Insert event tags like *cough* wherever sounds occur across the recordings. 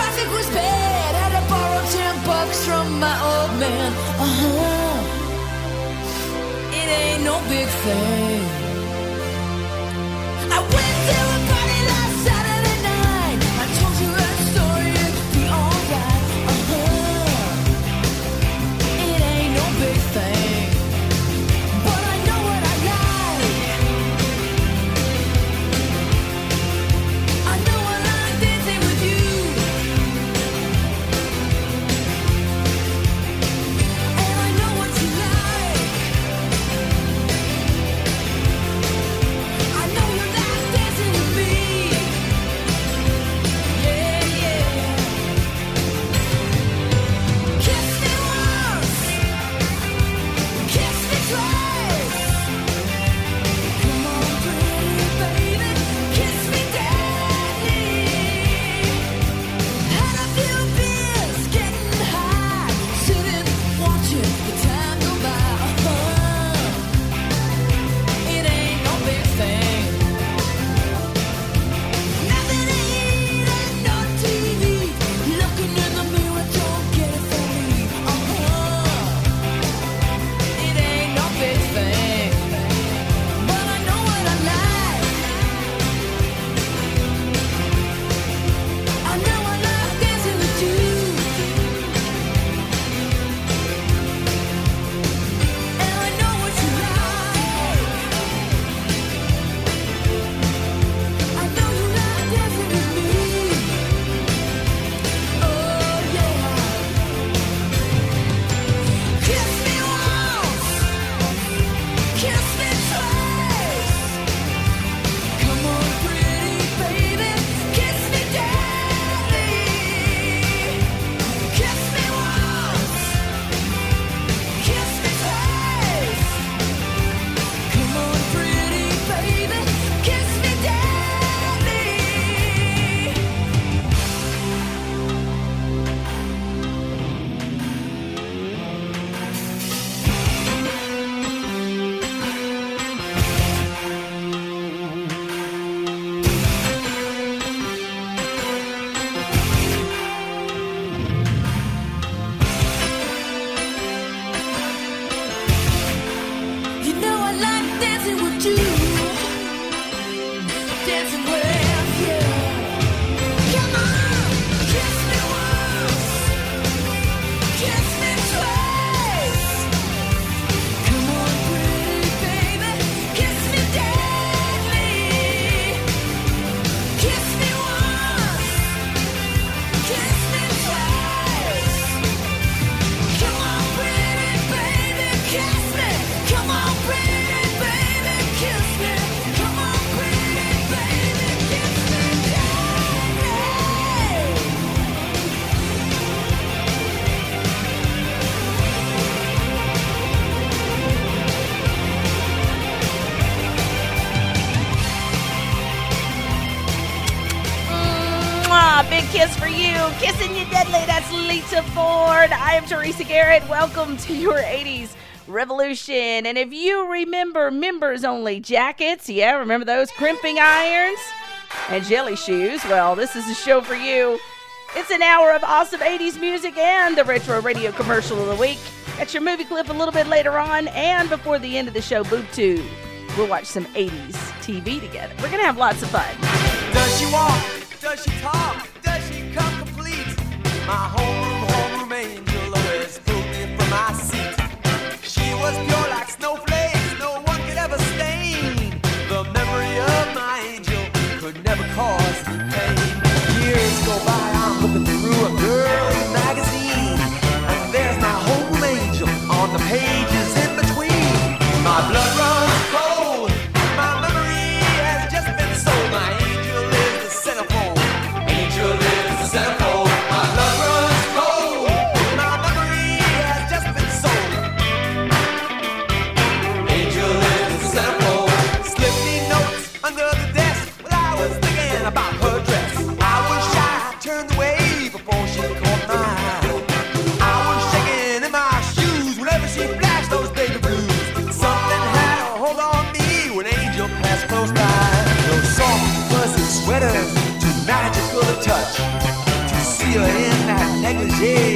traffic was bad. Had to borrow ten bucks from my old man. Uh huh. It ain't no big thing. I went I am Teresa Garrett. Welcome to your 80s revolution. And if you remember members only jackets, yeah, remember those crimping irons and jelly shoes? Well, this is a show for you. It's an hour of awesome 80s music and the retro radio commercial of the week. Got your movie clip a little bit later on, and before the end of the show, Boob Tube. We'll watch some 80s TV together. We're going to have lots of fun. Does she walk? Does she talk? Does she come complete? My homeroom, My blood gente.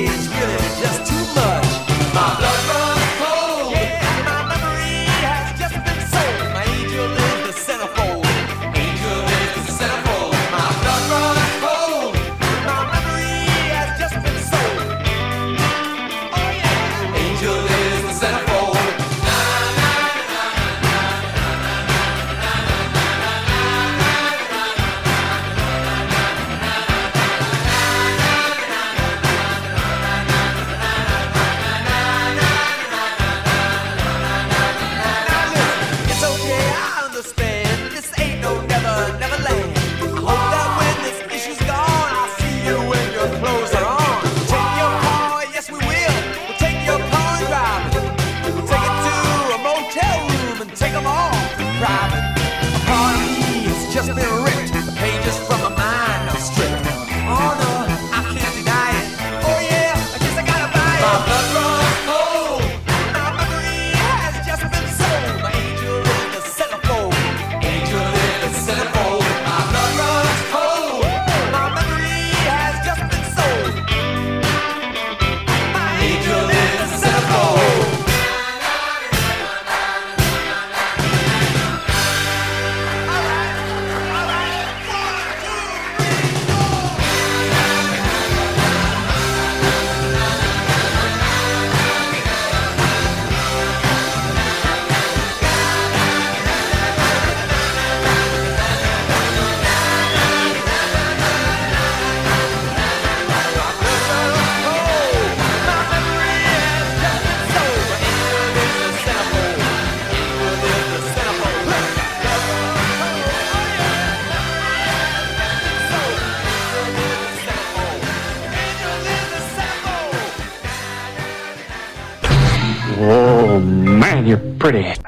Pretty.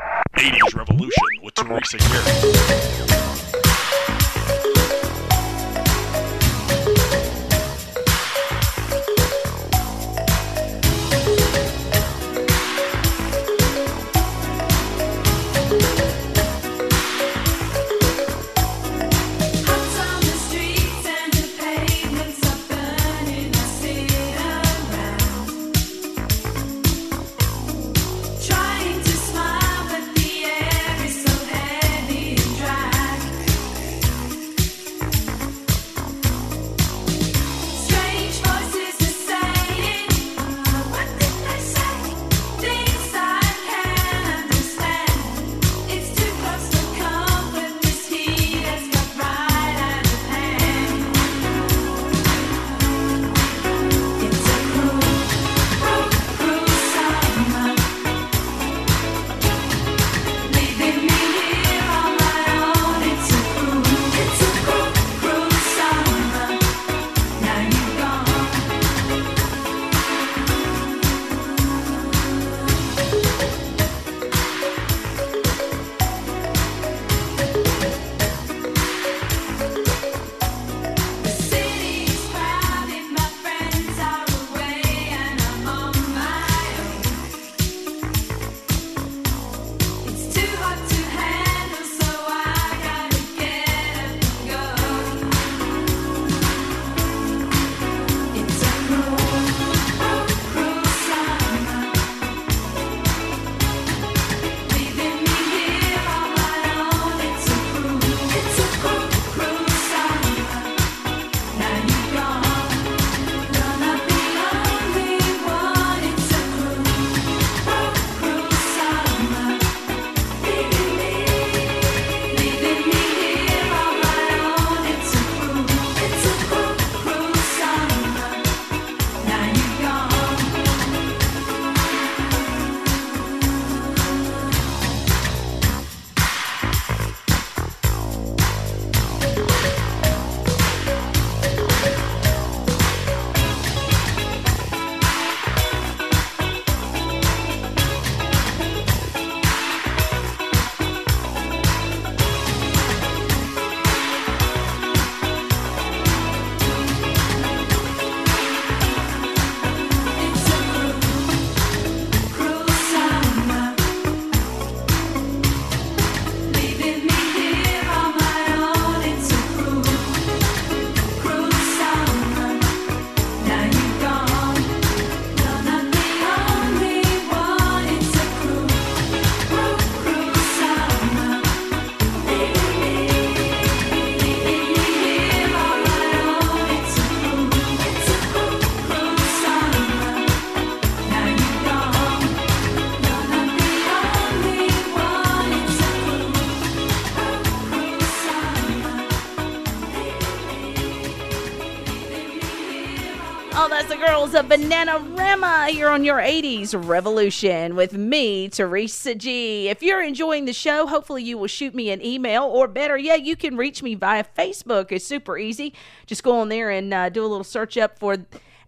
Girls of Bananarama here on your 80s Revolution with me, Teresa G. If you're enjoying the show, hopefully you will shoot me an email, or better yet, you can reach me via Facebook. It's super easy. Just go on there and uh, do a little search up for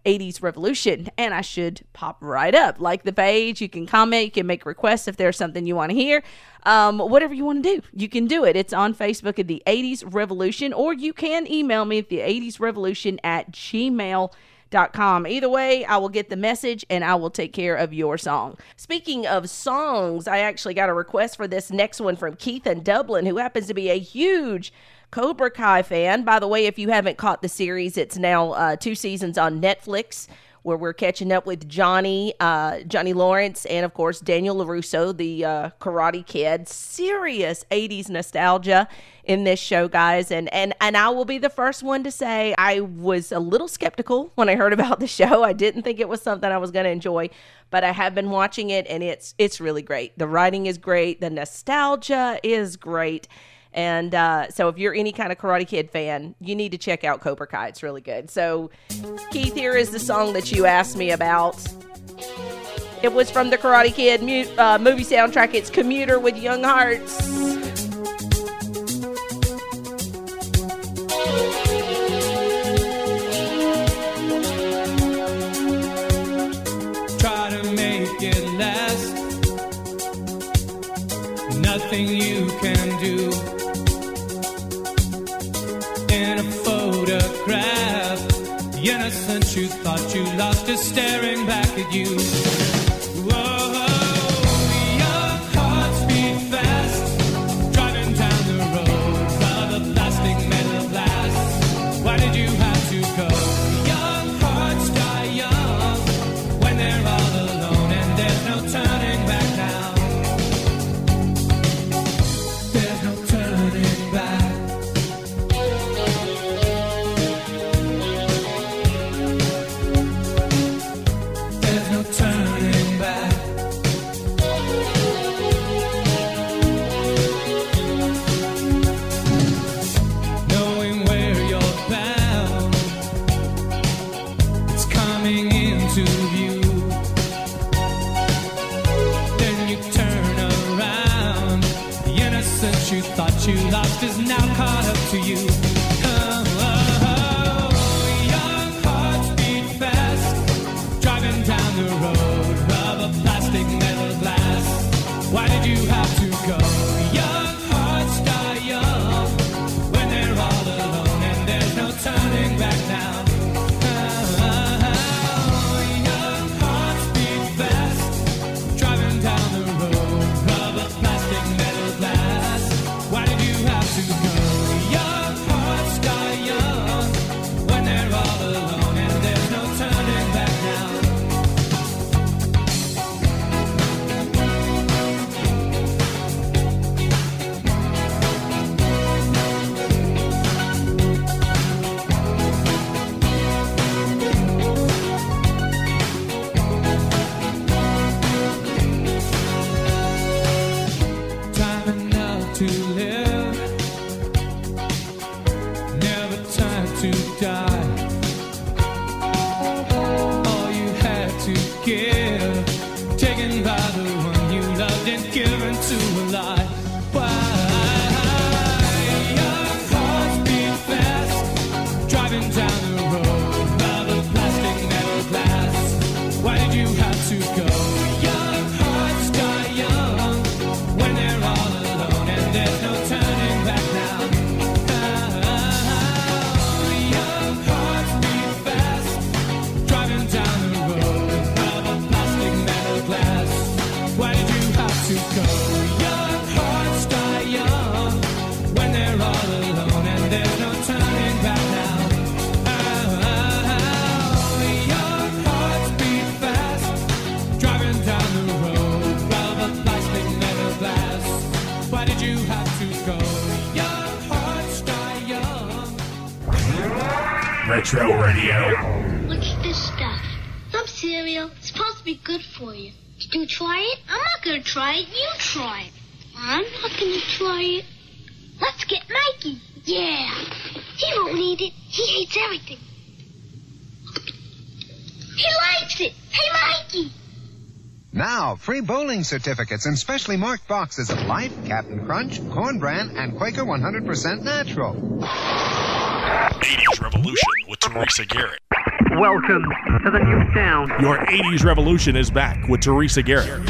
80s Revolution, and I should pop right up. Like the page, you can comment, you can make requests if there's something you want to hear. Um, whatever you want to do, you can do it. It's on Facebook at the 80s Revolution, or you can email me at the 80s Revolution at gmail.com. Either way, I will get the message and I will take care of your song. Speaking of songs, I actually got a request for this next one from Keith in Dublin, who happens to be a huge Cobra Kai fan. By the way, if you haven't caught the series, it's now uh, two seasons on Netflix where we're catching up with Johnny, uh, Johnny Lawrence, and of course Daniel Larusso, the uh, Karate Kid. Serious '80s nostalgia in this show, guys, and and and I will be the first one to say I was a little skeptical when I heard *laughs* about the show. I didn't think it was something I was going to enjoy, but I have been watching it, and it's it's really great. The writing is great, the nostalgia is great. And uh, so, if you're any kind of Karate Kid fan, you need to check out Cobra Kai. It's really good. So, Keith, here is the song that you asked me about. It was from the Karate Kid mu- uh, movie soundtrack. It's Commuter with Young Hearts. Try to make it you love. given to Retro Radio. What's this stuff? Some cereal. It's supposed to be good for you. Did you try it? I'm not gonna try it. You try it. I'm not gonna try it. Let's get Mikey. Yeah. He won't eat it. He hates everything. He likes it. Hey, Mikey. Now, free bowling certificates and specially marked boxes of Life, Captain Crunch, Corn Bran, and Quaker 100% Natural. 80s Revolution with Teresa Garrett. Welcome to the new sound. Your 80s Revolution is back with Teresa Garrett.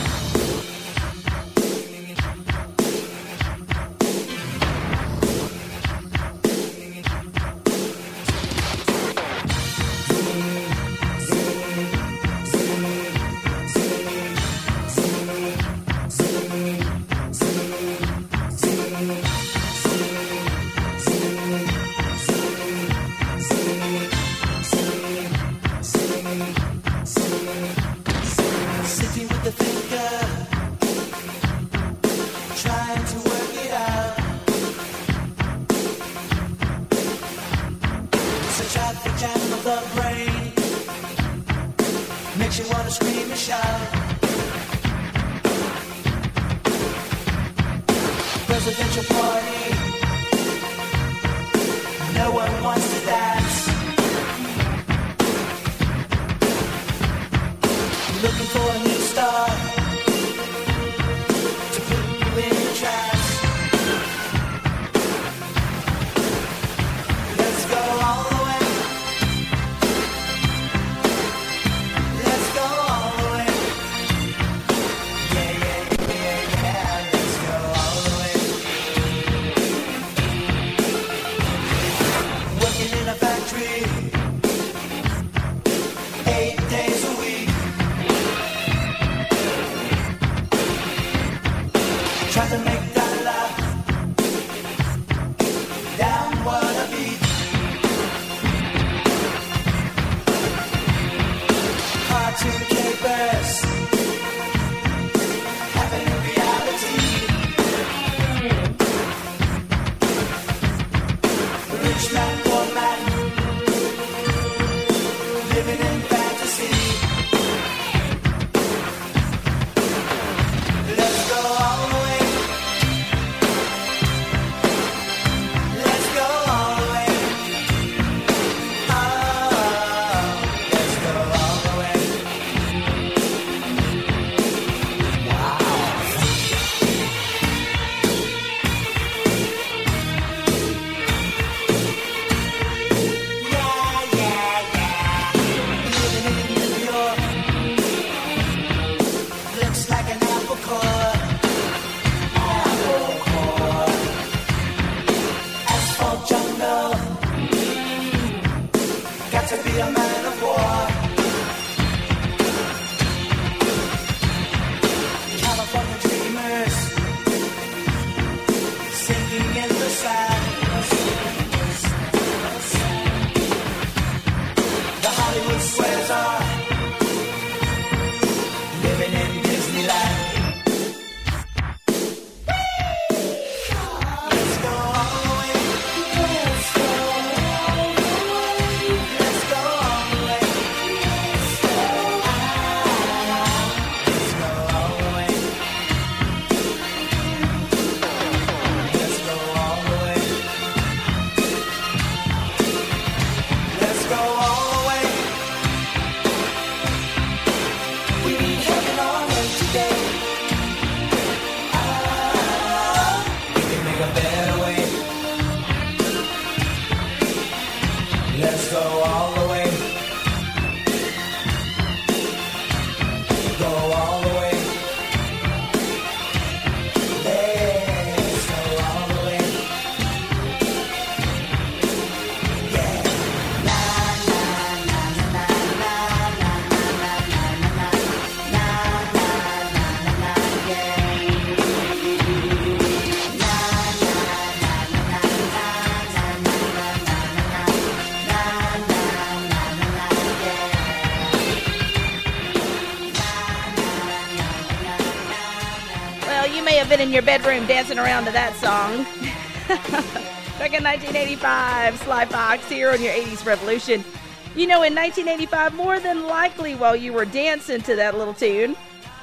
Your bedroom dancing around to that song. *laughs* Back in 1985, Sly Fox here on your 80s Revolution. You know, in 1985, more than likely while you were dancing to that little tune,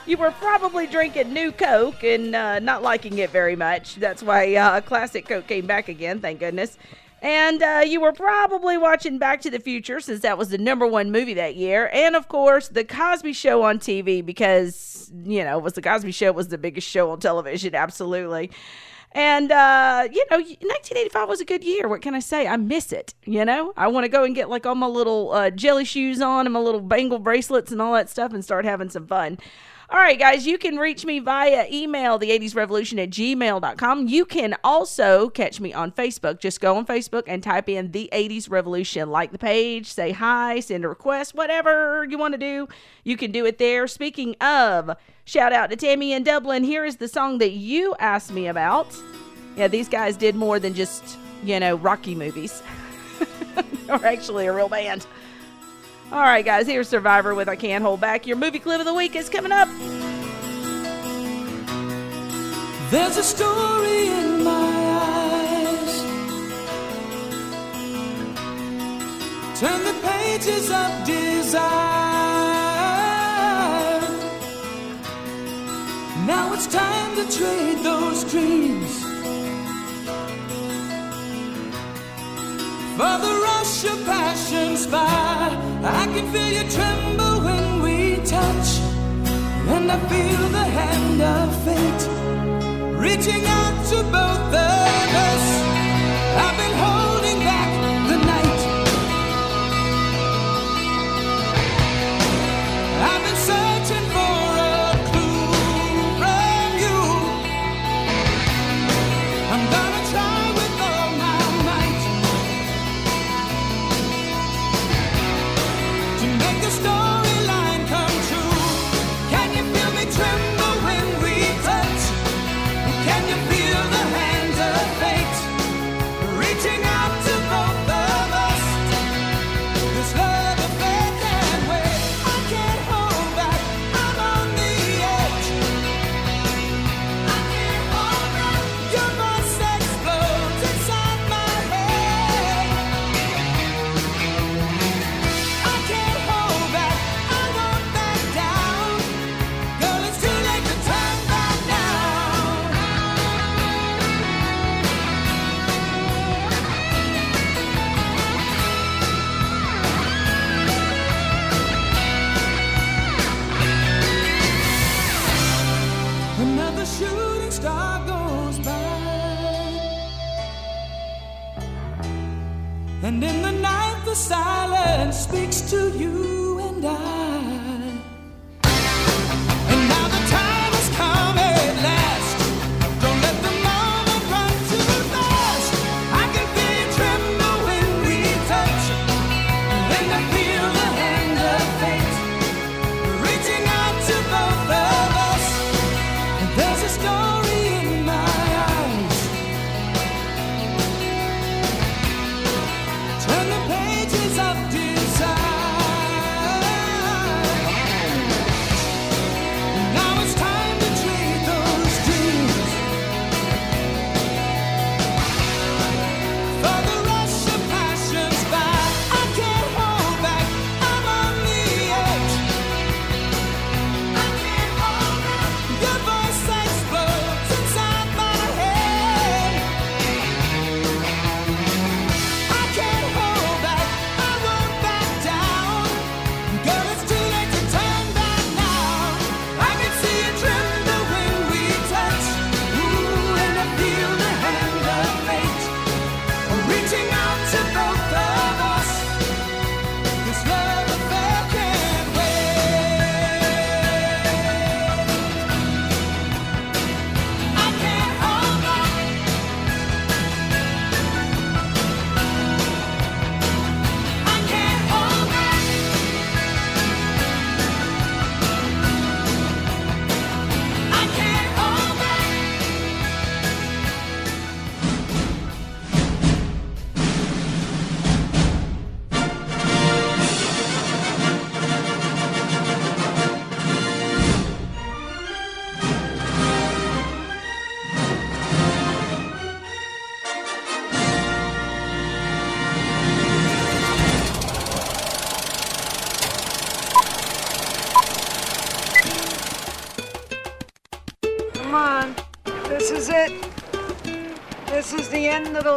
you were probably drinking new Coke and uh, not liking it very much. That's why uh, Classic Coke came back again, thank goodness. And uh, you were probably watching Back to the Future since that was the number one movie that year. And of course, The Cosby Show on TV because, you know, was The Cosby Show was the biggest show on television, absolutely. And, uh, you know, 1985 was a good year. What can I say? I miss it. You know, I want to go and get like all my little uh, jelly shoes on and my little bangle bracelets and all that stuff and start having some fun. All right, guys, you can reach me via email, the80srevolution at gmail.com. You can also catch me on Facebook. Just go on Facebook and type in the 80s Revolution. Like the page, say hi, send a request, whatever you want to do, you can do it there. Speaking of, shout out to Tammy in Dublin. Here is the song that you asked me about. Yeah, these guys did more than just, you know, Rocky movies. *laughs* or actually a real band. All right, guys, here's Survivor with I Can't Hold Back. Your movie clip of the week is coming up. There's a story in my eyes. Turn the pages of desire. Now it's time to trade those dreams for the rush of passion's fire. I can feel you tremble when we touch, and I feel the hand of fate reaching out to both of us. Silence speaks to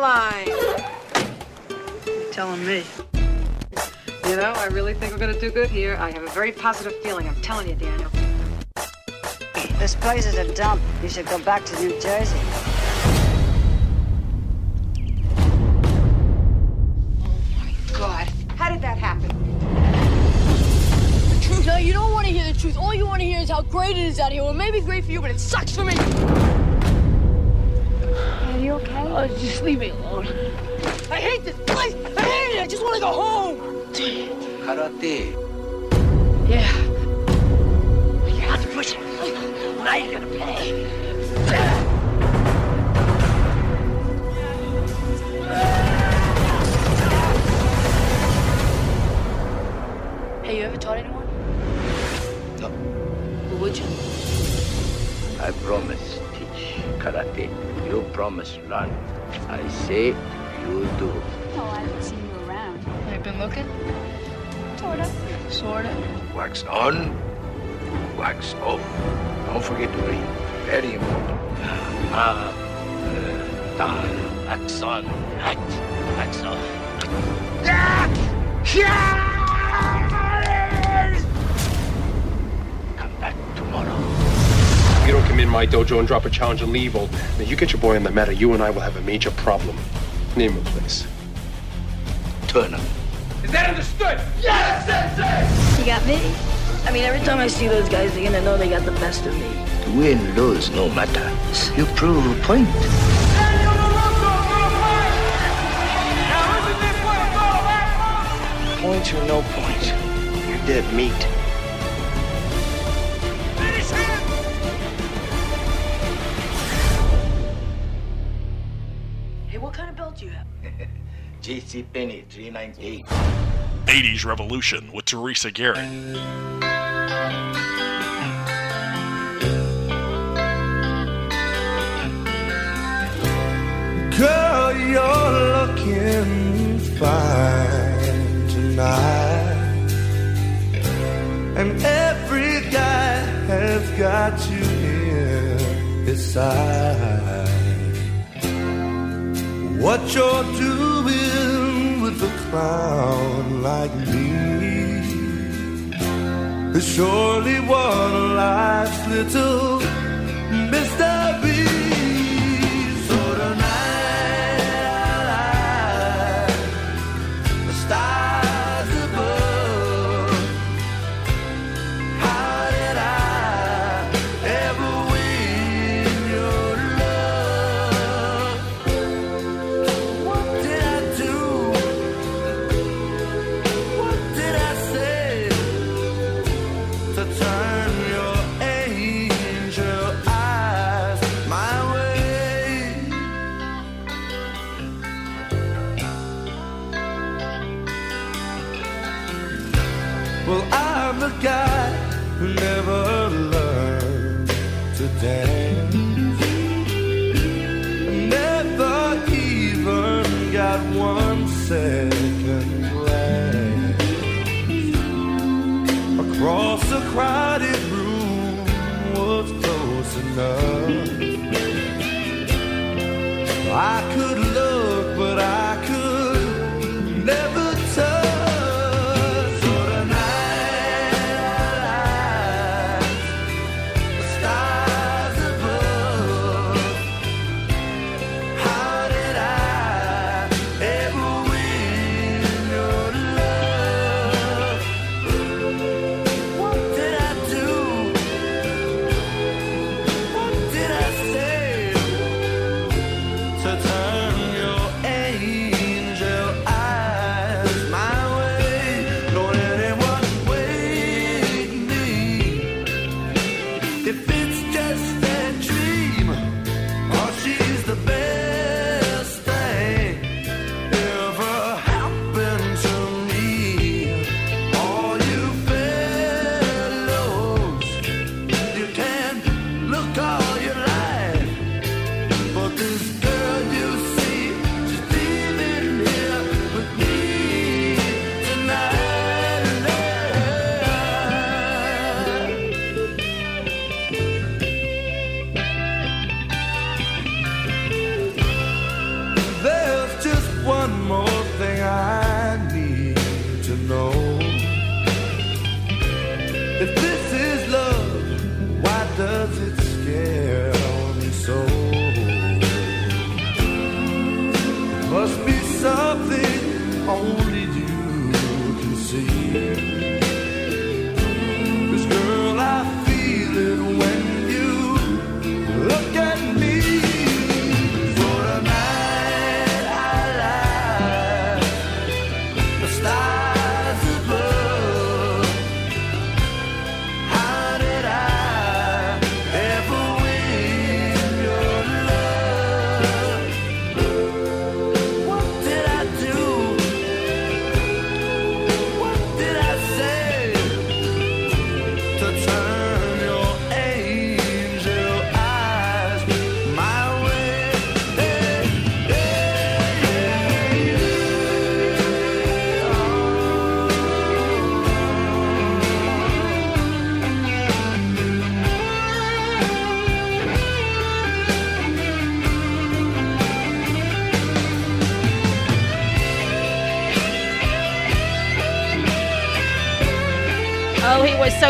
line. You're telling me. You know, I really think we're gonna do good here. I have a very positive feeling. I'm telling you, Daniel. This place is a dump. You should go back to New Jersey. Oh my God, how did that happen? truth. No, you don't want to hear the truth. All you want to hear is how great it is out here. Well, it may be great for you, but it sucks for me. Oh, just leave me alone. I hate this place. I hate it. I just want to go home. Karate. Yeah. You have to push it. Now you're gonna pay. Hey, you ever taught anyone? No. Who would you? I promise teach karate. You promise run. I say you do. No, I haven't seen you around. I've you been looking? Sorta. Sorta. Wax on, wax off. Don't forget to read. Very important. Ma, uh, dan, wax on, wax, wax off. Come in my dojo and drop a challenge and leave, old man, then you get your boy on the meta, you and I will have a major problem. Name a place. Turner. Is that understood? Yes, Sensei! You got me? I mean, every time I see those guys, they're gonna know they got the best of me. To win, lose, no matter. You prove a point. Point or no point, you're dead meat. JC Penney 398. 80s Revolution with Teresa Garrett. Girl, you're looking fine tonight. And every guy has got you in his sight. What you're doing clown like me. Is surely one of life's little one second glance across a crowded room was close enough. I could love.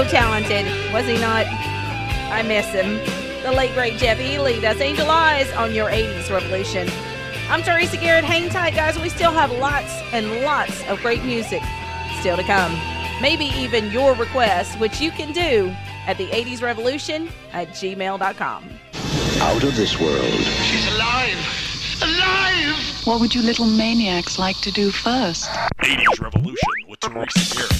so talented, was he not? I miss him. The late great Jeff Healey does Angel Eyes on your 80s Revolution. I'm Teresa Garrett. Hang tight, guys. We still have lots and lots of great music still to come. Maybe even your request, which you can do at the 80s Revolution at gmail.com. Out of this world. She's alive! Alive! What would you little maniacs like to do first? 80s Revolution with Teresa Garrett.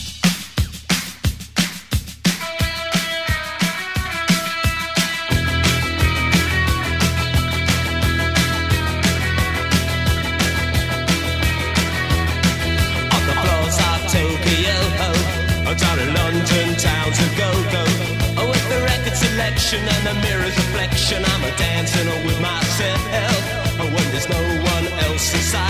since I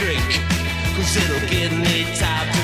trick, cause it'll give me time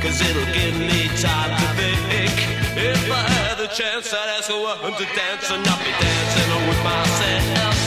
Cause it'll give me time to think. If I had the chance, I'd ask a woman to dance and not be dancing with myself.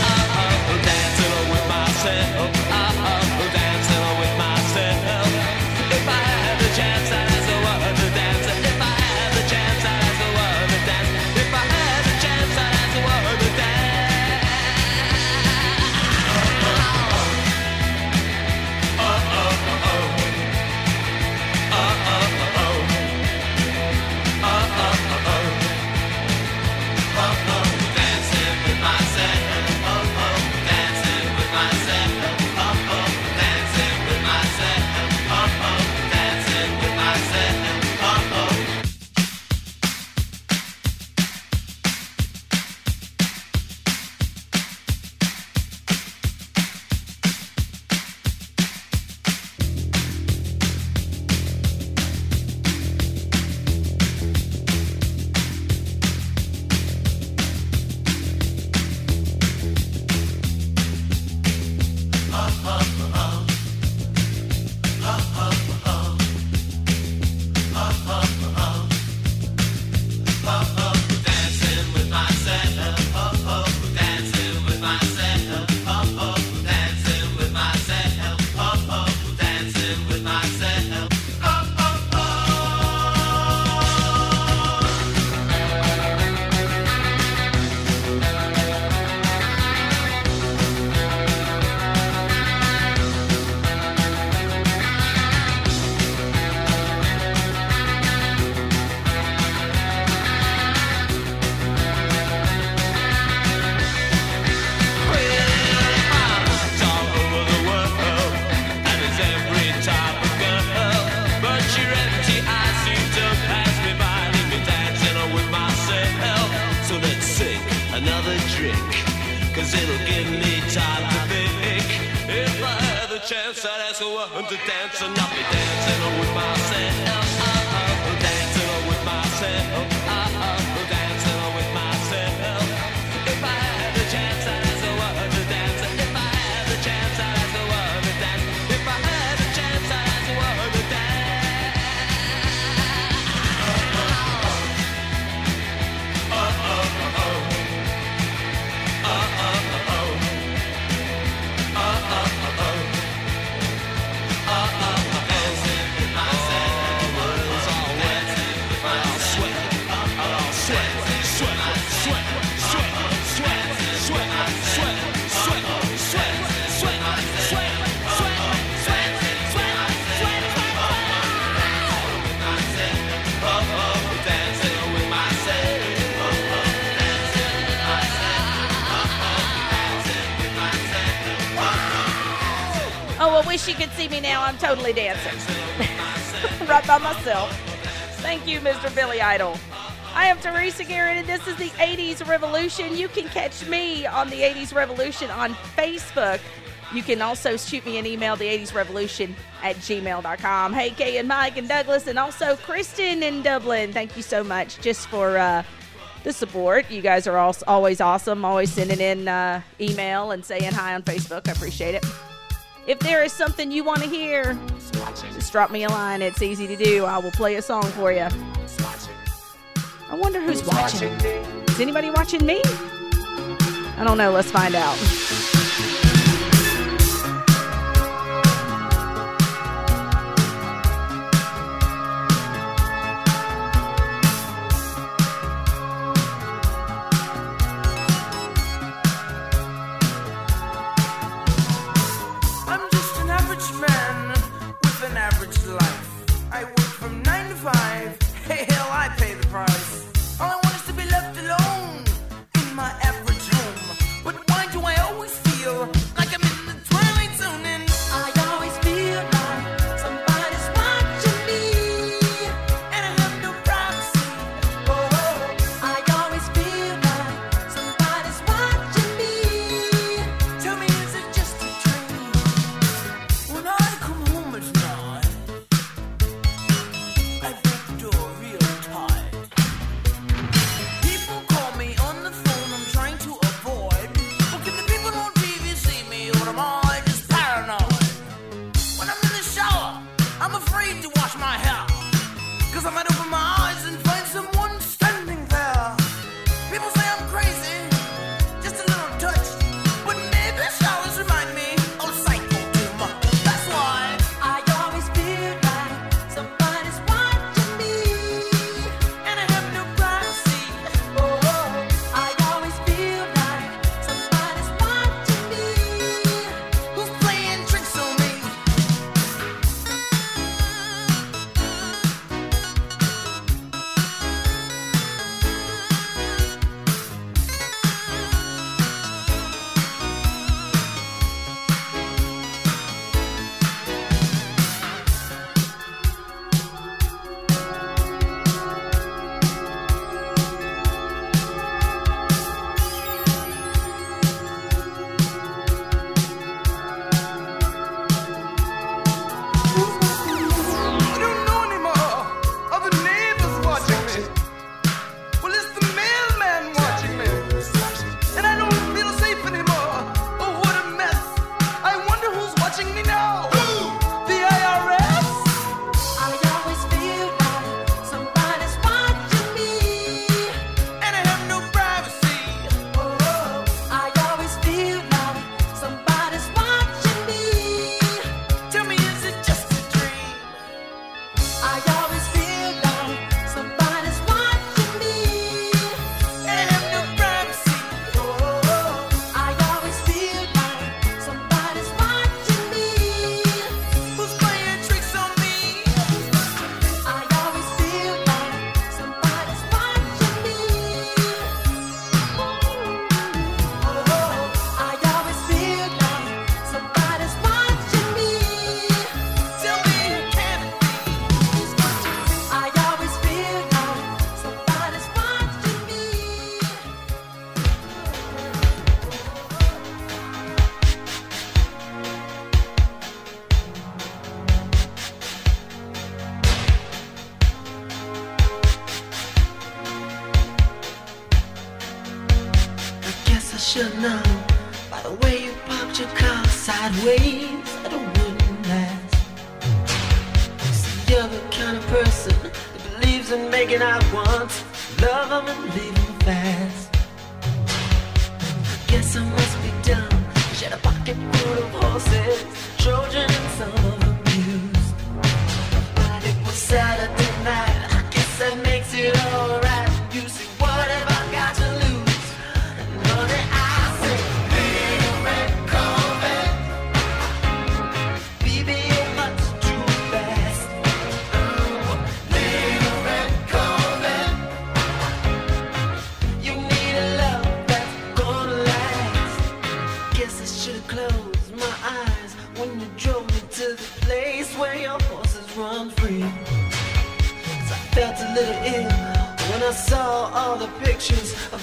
It'll give me time to think. If I had the chance, I'd ask a woman to dance and not be dancing with myself. Wish you could see me now. I'm totally dancing. *laughs* right by myself. Thank you, Mr. Billy Idol. I am Teresa Garrett, and this is the 80s Revolution. You can catch me on the 80s Revolution on Facebook. You can also shoot me an email, the 80s Revolution at gmail.com. Hey, Kay and Mike and Douglas, and also Kristen in Dublin. Thank you so much just for uh, the support. You guys are all, always awesome, always sending in uh, email and saying hi on Facebook. I appreciate it. If there is something you want to hear, just drop me a line. It's easy to do. I will play a song for you. I wonder who's watching. Is anybody watching me? I don't know. Let's find out. so must be done.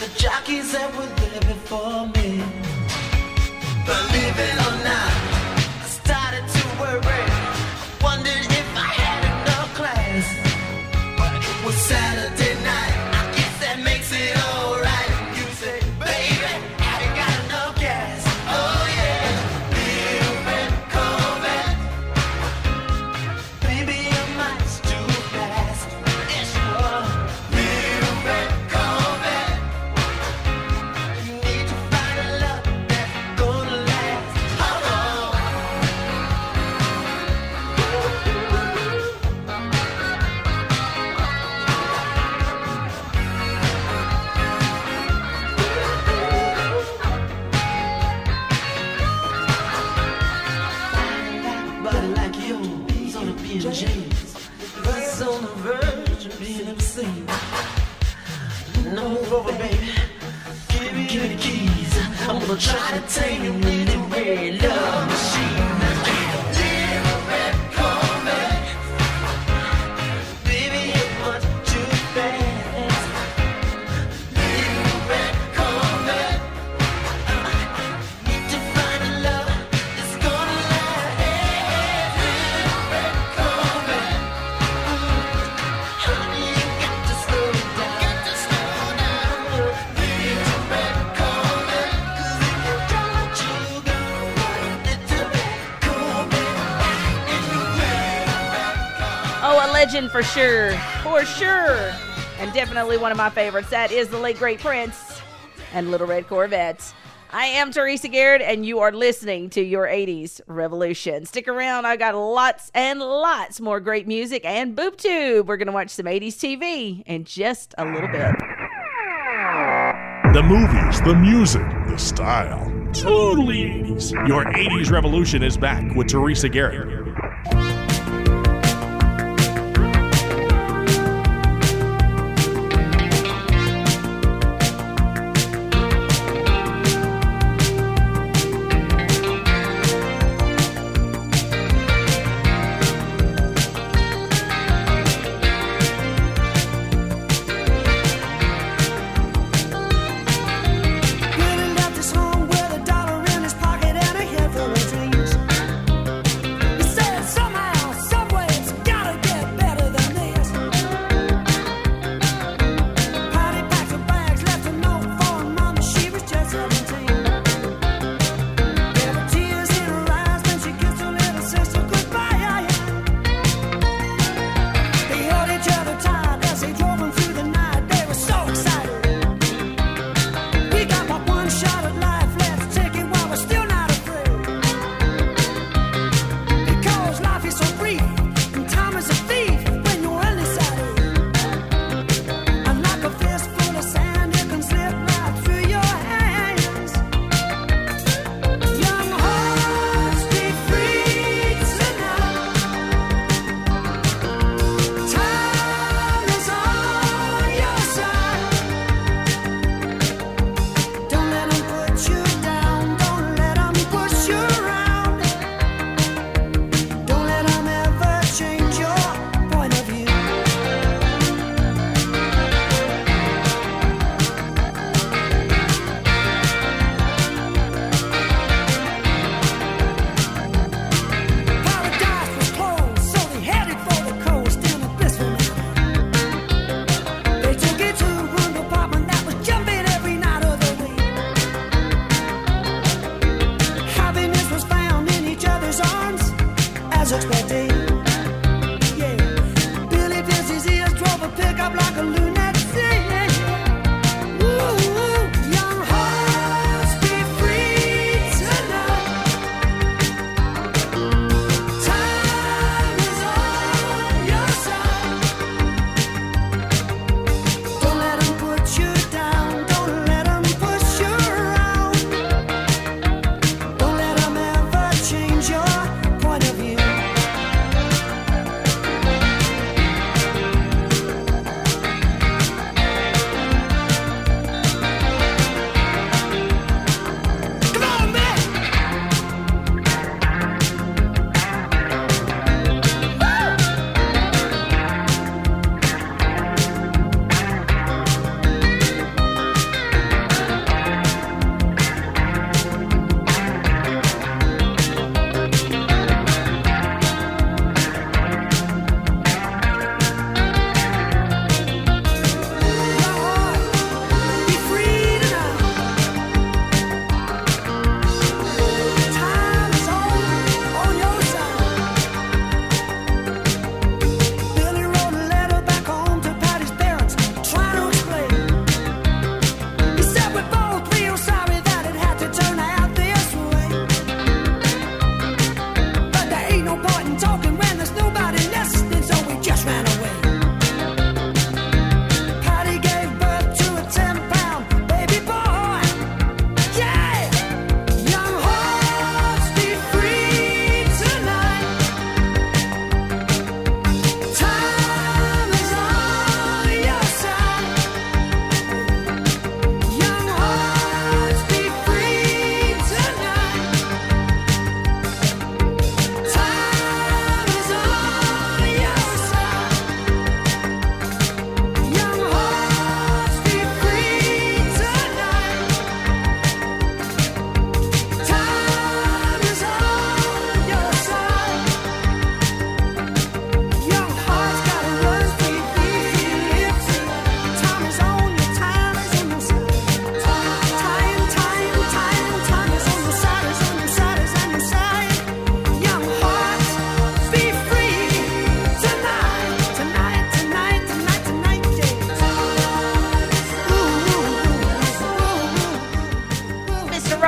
the jockeys that were there before me. Believe it or not. for sure. For sure. And definitely one of my favorites. That is the late great Prince and Little Red Corvette. I am Teresa Garrett, and you are listening to your 80s revolution. Stick around. I got lots and lots more great music and BoobTube. We're going to watch some 80s TV in just a little bit. The movies, the music, the style. Totally 80s. Your 80s revolution is back with Teresa Garrett.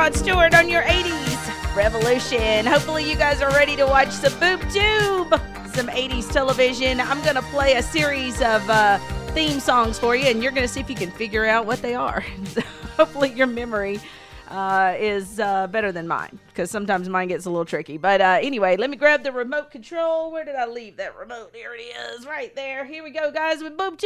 Rod Stewart on your 80s Revolution. Hopefully, you guys are ready to watch some Boob Tube, some 80s television. I'm going to play a series of uh, theme songs for you, and you're going to see if you can figure out what they are. *laughs* Hopefully, your memory uh, is uh, better than mine because sometimes mine gets a little tricky. But uh, anyway, let me grab the remote control. Where did I leave that remote? Here it is, right there. Here we go, guys, with Boob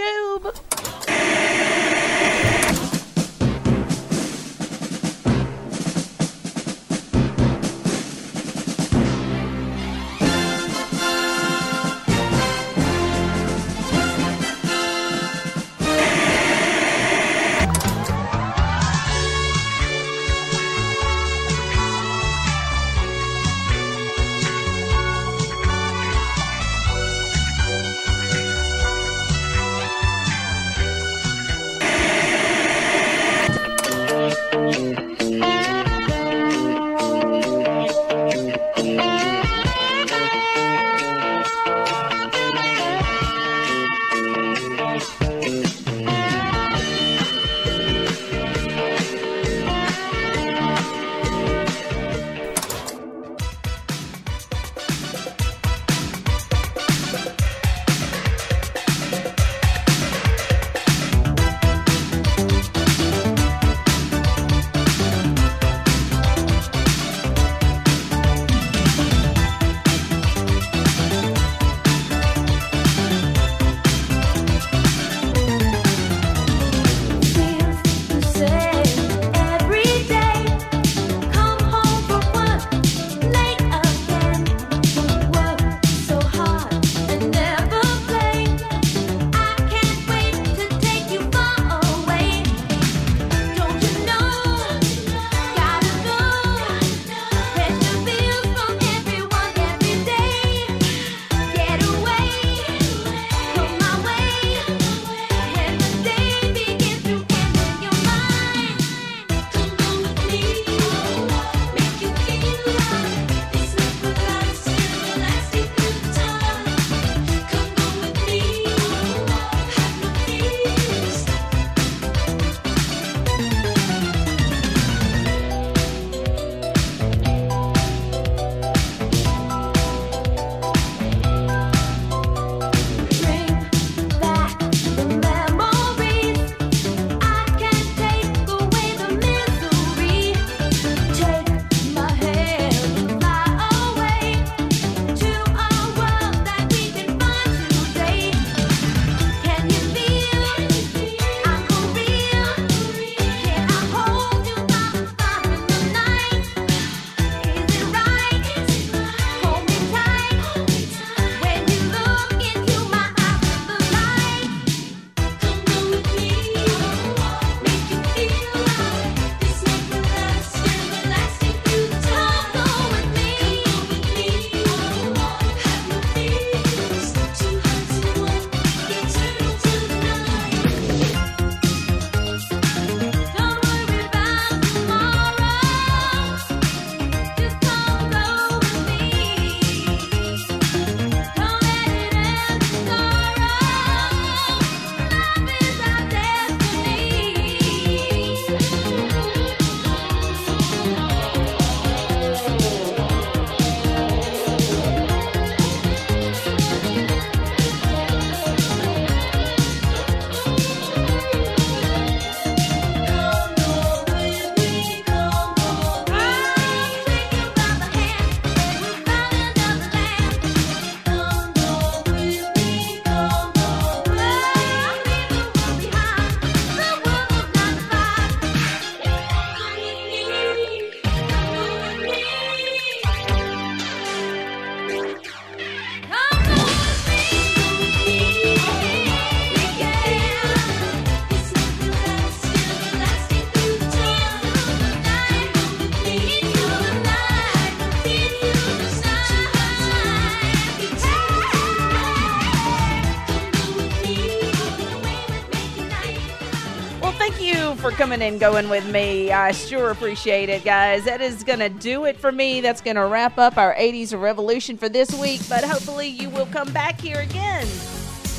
coming and going with me. I sure appreciate it, guys. That is going to do it for me. That's going to wrap up our 80s revolution for this week. But hopefully, you will come back here again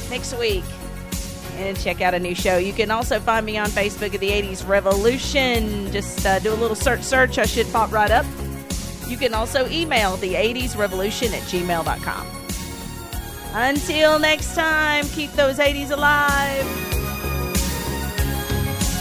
next week. and check out a new show. You can also find me on Facebook at the 80s Revolution. Just uh, do a little search search. I should pop right up. You can also email the 80s Revolution at gmail.com. Until next time, keep those 80s alive.